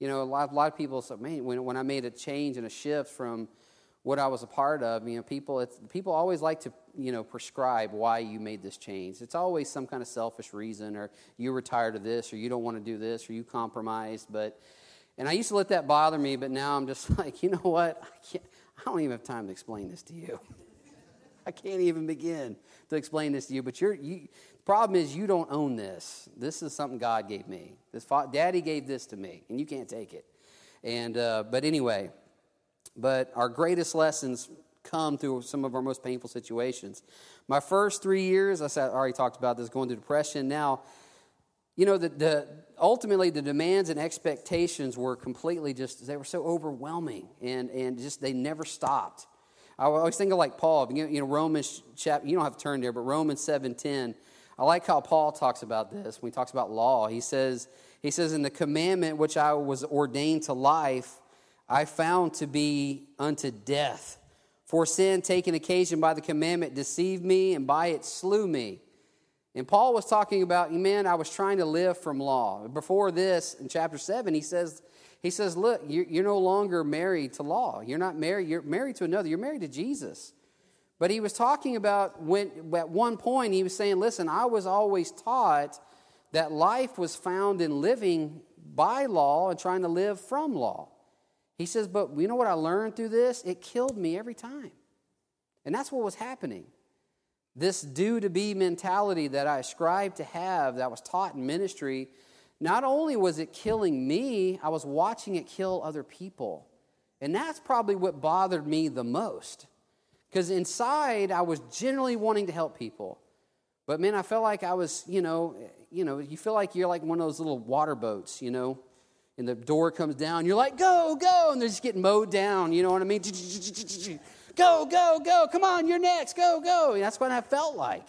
You know, a lot, a lot of people say, man, when, when I made a change and a shift from what I was a part of, you know, people, people always like to, you know, prescribe why you made this change. It's always some kind of selfish reason, or you were tired of this, or you don't want to do this, or you compromised. But, and I used to let that bother me, but now I'm just like, you know what? I, can't, I don't even have time to explain this to you. I can't even begin to explain this to you. But you're, you, the problem is you don't own this. This is something God gave me. This Daddy gave this to me, and you can't take it. And uh, but anyway, but our greatest lessons come through some of our most painful situations. My first three years, I said, I already talked about this, going through depression. Now, you know, the, the, ultimately the demands and expectations were completely just, they were so overwhelming and, and just they never stopped. I always think of like Paul, you know, Romans chapter, you don't have to turn there, but Romans 7.10, I like how Paul talks about this when he talks about law. He says, he says, in the commandment which I was ordained to life, I found to be unto death. For sin, taking occasion by the commandment, deceived me, and by it slew me. And Paul was talking about, man, I was trying to live from law. Before this, in chapter 7, he says, he says, look, you're no longer married to law. You're not married, you're married to another. You're married to Jesus. But he was talking about when, at one point, he was saying, listen, I was always taught that life was found in living by law and trying to live from law. He says, but you know what I learned through this? It killed me every time. And that's what was happening. This do to be mentality that I ascribed to have, that was taught in ministry, not only was it killing me, I was watching it kill other people. And that's probably what bothered me the most. Because inside, I was generally wanting to help people. But man, I felt like I was, you know, you know, you feel like you're like one of those little water boats, you know, and the door comes down, you're like, go, go, and they're just getting mowed down, you know what I mean? Go, go, go, come on, you're next, go, go. And that's what I felt like.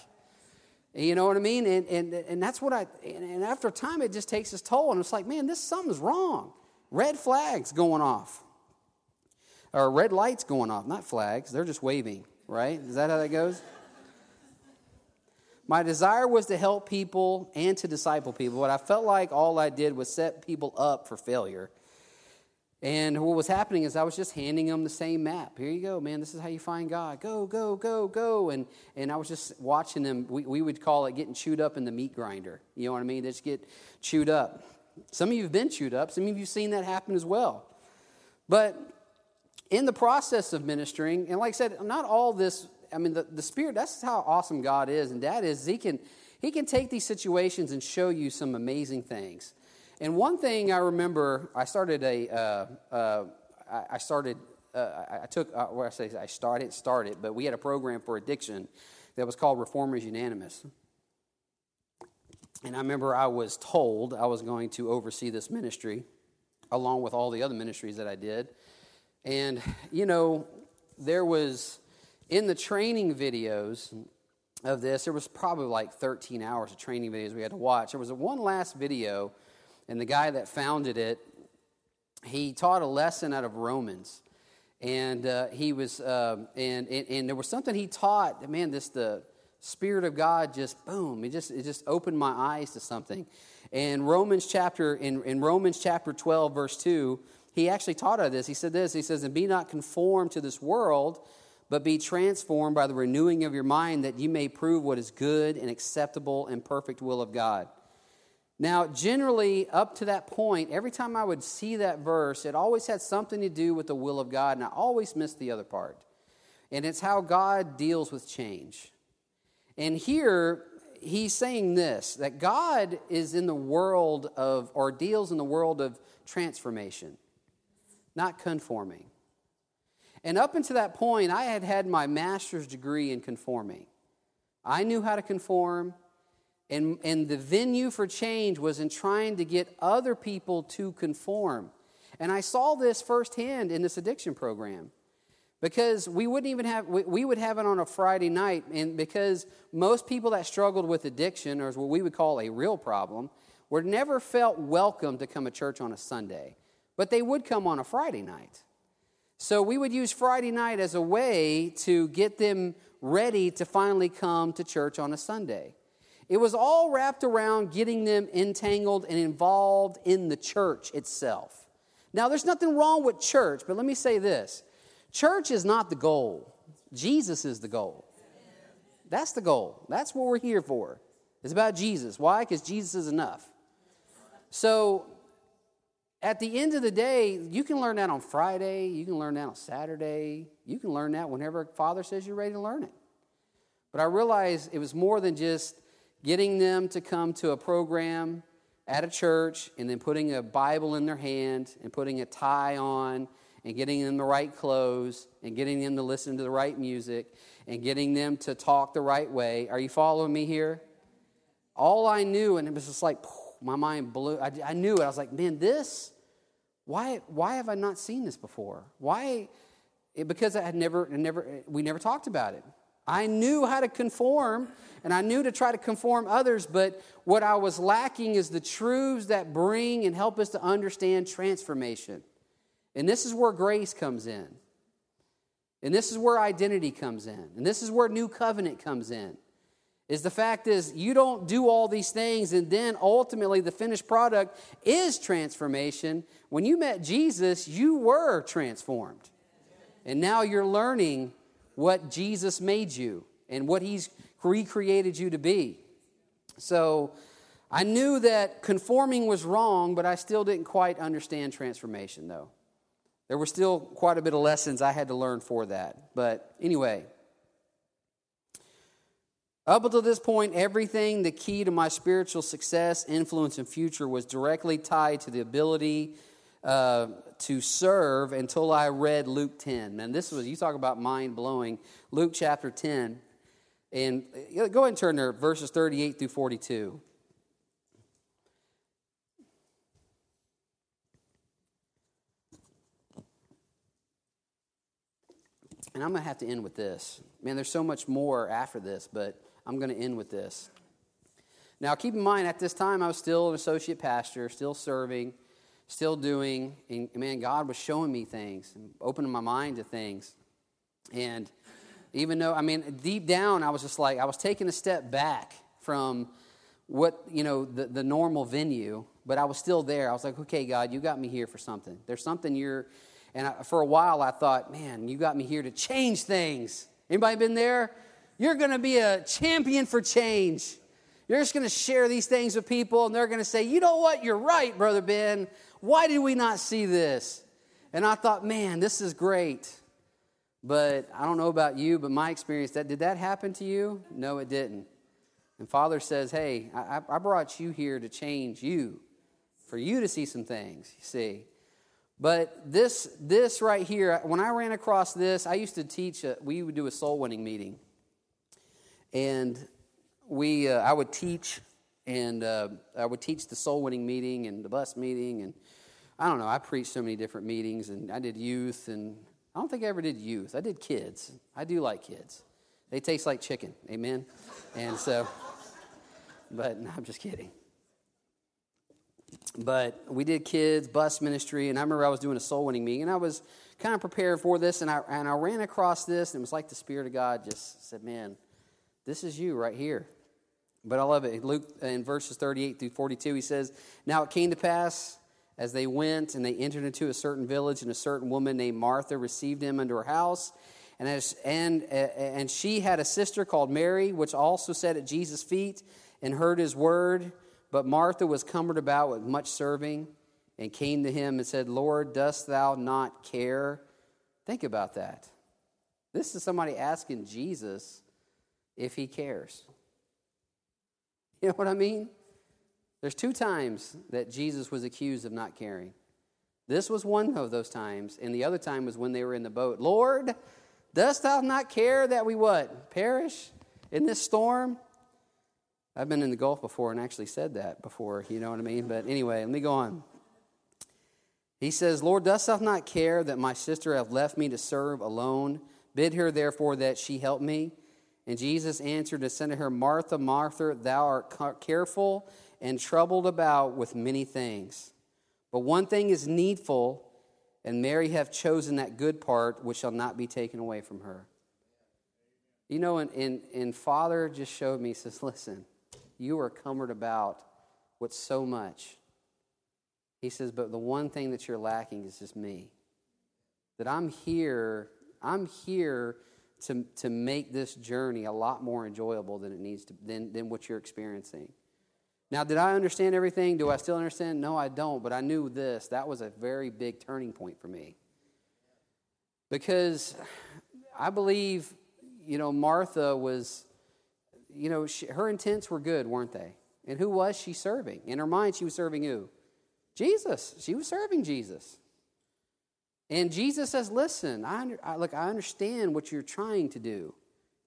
You know what I mean? And, and, and that's what I, and after a time, it just takes its toll. And it's like, man, this something's wrong. Red flags going off. Or red lights going off, not flags, they're just waving, right? Is that how that goes? My desire was to help people and to disciple people, but I felt like all I did was set people up for failure. And what was happening is I was just handing them the same map. Here you go, man. This is how you find God. Go, go, go, go. And, and I was just watching them. We, we would call it getting chewed up in the meat grinder. You know what I mean? They just get chewed up. Some of you have been chewed up. Some of you have seen that happen as well. But in the process of ministering, and like I said, not all this I mean, the, the Spirit, that's how awesome God is. And that is, He can, he can take these situations and show you some amazing things. And one thing I remember, I started a, uh, uh, I started, uh, I took, uh, what I say, I started, started, but we had a program for addiction that was called Reformers Unanimous. And I remember I was told I was going to oversee this ministry along with all the other ministries that I did. And, you know, there was in the training videos of this, there was probably like 13 hours of training videos we had to watch. There was one last video, and the guy that founded it, he taught a lesson out of Romans. And uh, he was, uh, and, and, and there was something he taught. That man, this the Spirit of God just boom, it just it just opened my eyes to something. And Romans chapter in, in Romans chapter 12, verse 2, he actually taught us this. He said this, he says, and be not conformed to this world, but be transformed by the renewing of your mind that you may prove what is good and acceptable and perfect will of God. Now, generally, up to that point, every time I would see that verse, it always had something to do with the will of God, and I always missed the other part. And it's how God deals with change. And here, he's saying this that God is in the world of, or deals in the world of transformation, not conforming. And up until that point, I had had my master's degree in conforming. I knew how to conform, and, and the venue for change was in trying to get other people to conform. And I saw this firsthand in this addiction program because we wouldn't even have we, we, would have it on a friday night and because most people that struggled with addiction or what we would call a real problem were never felt welcome to come to church on a sunday but they would come on a friday night so we would use Friday night as a way to get them ready to finally come to church on a Sunday. It was all wrapped around getting them entangled and involved in the church itself. Now, there's nothing wrong with church, but let me say this church is not the goal, Jesus is the goal. That's the goal. That's what we're here for. It's about Jesus. Why? Because Jesus is enough. So at the end of the day, you can learn that on Friday, you can learn that on Saturday, you can learn that whenever Father says you're ready to learn it. But I realized it was more than just getting them to come to a program at a church and then putting a Bible in their hand and putting a tie on and getting them the right clothes and getting them to listen to the right music and getting them to talk the right way. Are you following me here? All I knew, and it was just like my mind blew. I, I knew it. I was like, man, this, why, why have I not seen this before? Why? It, because I had never, never, we never talked about it. I knew how to conform and I knew to try to conform others, but what I was lacking is the truths that bring and help us to understand transformation. And this is where grace comes in. And this is where identity comes in. And this is where new covenant comes in. Is the fact is you don't do all these things and then ultimately the finished product is transformation. When you met Jesus, you were transformed. And now you're learning what Jesus made you and what he's recreated you to be. So I knew that conforming was wrong, but I still didn't quite understand transformation, though. There were still quite a bit of lessons I had to learn for that. But anyway, up until this point, everything, the key to my spiritual success, influence, and future was directly tied to the ability uh, to serve until I read Luke 10. And this was, you talk about mind blowing. Luke chapter 10. And go ahead and turn there, verses 38 through 42. And I'm going to have to end with this. Man, there's so much more after this, but I'm going to end with this. Now, keep in mind, at this time, I was still an associate pastor, still serving, still doing. And man, God was showing me things, and opening my mind to things. And even though, I mean, deep down, I was just like, I was taking a step back from what, you know, the, the normal venue, but I was still there. I was like, okay, God, you got me here for something. There's something you're, and I, for a while I thought, man, you got me here to change things. Anybody been there? You're going to be a champion for change. You're just going to share these things with people, and they're going to say, you know what? You're right, Brother Ben. Why did we not see this? And I thought, man, this is great. But I don't know about you, but my experience that did that happen to you? No, it didn't. And Father says, Hey, I, I brought you here to change you, for you to see some things, you see. But this, this right here, when I ran across this, I used to teach, a, we would do a soul winning meeting. And we, uh, I would teach, and uh, I would teach the soul winning meeting and the bus meeting. And I don't know, I preached so many different meetings, and I did youth, and I don't think I ever did youth. I did kids. I do like kids. They taste like chicken. Amen. And so, but no, I'm just kidding. But we did kids, bus ministry, and I remember I was doing a soul winning meeting, and I was kind of prepared for this, and I, and I ran across this, and it was like the Spirit of God just said, Man, this is you right here. But I love it. Luke, uh, in verses 38 through 42, he says, Now it came to pass as they went and they entered into a certain village, and a certain woman named Martha received him into her house. And, as, and, uh, uh, and she had a sister called Mary, which also sat at Jesus' feet and heard his word. But Martha was cumbered about with much serving and came to him and said, Lord, dost thou not care? Think about that. This is somebody asking Jesus if he cares. You know what I mean? There's two times that Jesus was accused of not caring. This was one of those times, and the other time was when they were in the boat. Lord, dost thou not care that we what? Perish in this storm? I've been in the Gulf before and actually said that before, you know what I mean? But anyway, let me go on. He says, Lord, dost thou not care that my sister hath left me to serve alone? Bid her therefore that she help me. And Jesus answered and said to her, Martha, Martha, thou art careful and troubled about with many things. But one thing is needful, and Mary hath chosen that good part which shall not be taken away from her. You know, and, and, and Father just showed me, says, listen, you are cumbered about with so much. He says, but the one thing that you're lacking is just me. That I'm here, I'm here to, to make this journey a lot more enjoyable than it needs to, than, than what you're experiencing. Now, did I understand everything? Do I still understand? No, I don't, but I knew this. That was a very big turning point for me. Because I believe, you know, Martha was, you know, she, her intents were good, weren't they? And who was she serving? In her mind, she was serving who? Jesus. She was serving Jesus. And Jesus says, Listen, I, under, I, look, I understand what you're trying to do.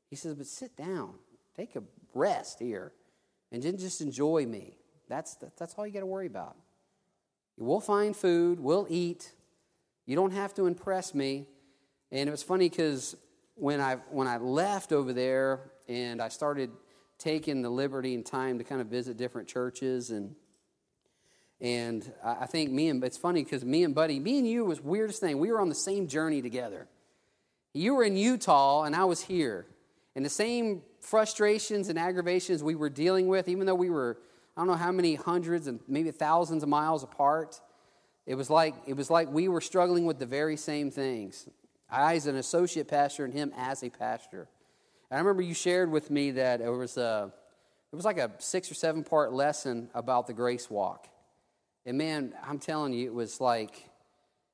He says, But sit down, take a rest here, and then just enjoy me. That's, that's all you got to worry about. We'll find food, we'll eat. You don't have to impress me. And it was funny because when I, when I left over there and I started taking the liberty and time to kind of visit different churches and and I think me and it's funny because me and Buddy, me and you was weirdest thing. We were on the same journey together. You were in Utah and I was here. And the same frustrations and aggravations we were dealing with, even though we were, I don't know how many hundreds and maybe thousands of miles apart, it was like it was like we were struggling with the very same things. I as an associate pastor and him as a pastor. And I remember you shared with me that it was a it was like a six or seven part lesson about the grace walk. And man, I'm telling you, it was like,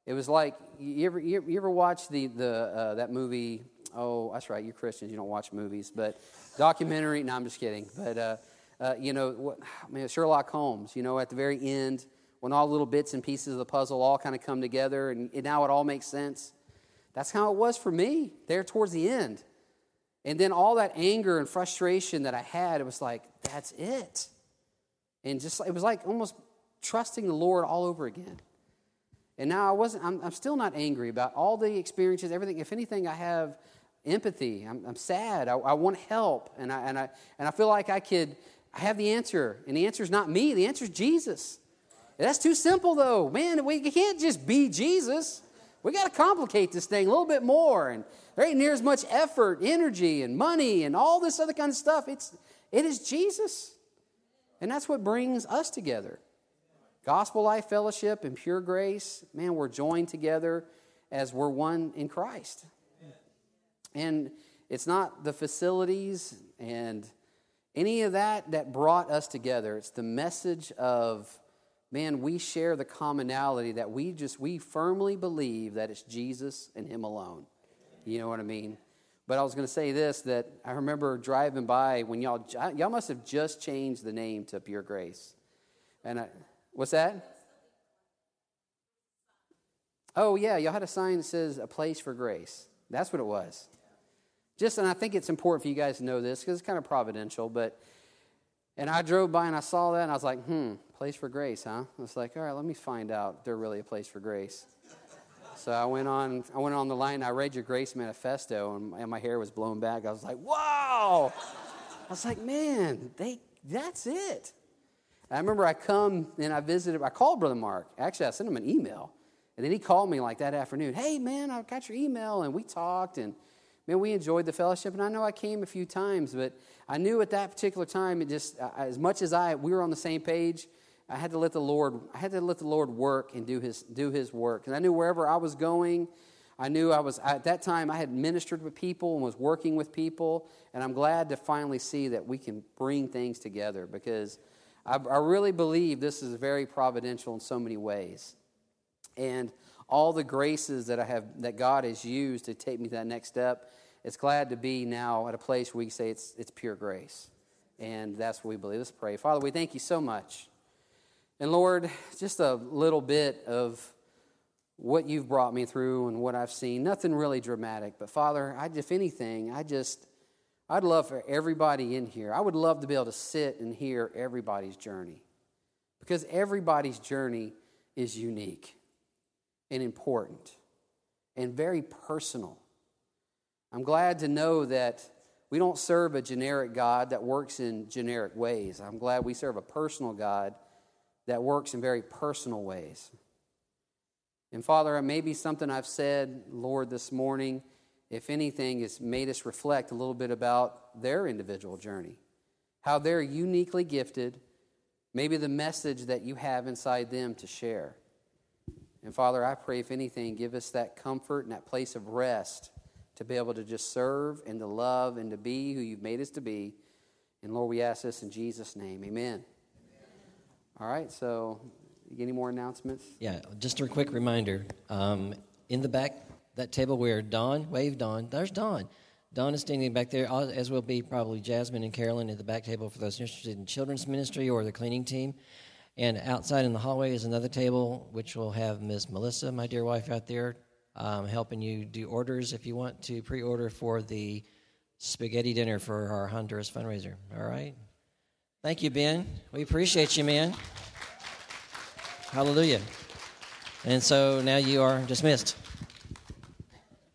it was like you ever you ever watch the the uh, that movie? Oh, that's right, you're Christians, you don't watch movies, but documentary. no, I'm just kidding. But uh, uh, you know, what, man, Sherlock Holmes. You know, at the very end, when all little bits and pieces of the puzzle all kind of come together, and, and now it all makes sense. That's how it was for me there towards the end. And then all that anger and frustration that I had, it was like, that's it. And just it was like almost trusting the Lord all over again. And now I wasn't, I'm, I'm still not angry about all the experiences, everything. If anything, I have empathy. I'm, I'm sad. I, I, want help. And I, and, I, and I feel like I could, I have the answer. And the answer is not me, the answer is Jesus. That's too simple, though. Man, we can't just be Jesus. We got to complicate this thing a little bit more. And there ain't near as much effort, energy, and money, and all this other kind of stuff. It's, it is Jesus. And that's what brings us together. Gospel Life Fellowship and Pure Grace, man, we're joined together as we're one in Christ. And it's not the facilities and any of that that brought us together. It's the message of, man, we share the commonality that we just, we firmly believe that it's Jesus and Him alone. You know what I mean? But I was going to say this that I remember driving by when y'all, y'all must have just changed the name to Pure Grace. And I, What's that? Oh, yeah, y'all had a sign that says a place for grace. That's what it was. Just, and I think it's important for you guys to know this because it's kind of providential, but, and I drove by and I saw that and I was like, hmm, place for grace, huh? I was like, all right, let me find out they're really a place for grace. So I went on, I went on the line, I read your grace manifesto, and, and my hair was blown back. I was like, wow! I was like, man, they, that's it. I remember I come and I visited, I called Brother Mark. Actually, I sent him an email. And then he called me like that afternoon. Hey, man, I got your email. And we talked. And man, we enjoyed the fellowship. And I know I came a few times, but I knew at that particular time, it just, as much as I, we were on the same page, I had to let the Lord, I had to let the Lord work and do his, do his work. And I knew wherever I was going, I knew I was, at that time, I had ministered with people and was working with people. And I'm glad to finally see that we can bring things together because I, I really believe this is very providential in so many ways. And all the graces that I have that God has used to take me to that next step, it's glad to be now at a place where we say it's it's pure grace. And that's what we believe. Let's pray. Father, we thank you so much. And Lord, just a little bit of what you've brought me through and what I've seen. Nothing really dramatic, but Father, I, if anything, I just I'd love for everybody in here, I would love to be able to sit and hear everybody's journey because everybody's journey is unique and important and very personal. I'm glad to know that we don't serve a generic God that works in generic ways. I'm glad we serve a personal God that works in very personal ways. And Father, it may be something I've said, Lord, this morning if anything, has made us reflect a little bit about their individual journey, how they're uniquely gifted, maybe the message that you have inside them to share. And Father, I pray, if anything, give us that comfort and that place of rest to be able to just serve and to love and to be who you've made us to be. And Lord, we ask this in Jesus' name. Amen. Amen. All right, so any more announcements? Yeah, just a quick reminder. Um, in the back that table where Don, waved Don, there's Don. Don is standing back there, as will be probably Jasmine and Carolyn at the back table for those interested in children's ministry or the cleaning team. And outside in the hallway is another table, which will have Ms. Melissa, my dear wife, out there um, helping you do orders if you want to pre order for the spaghetti dinner for our Honduras fundraiser. All right? Thank you, Ben. We appreciate you, man. Hallelujah. And so now you are dismissed.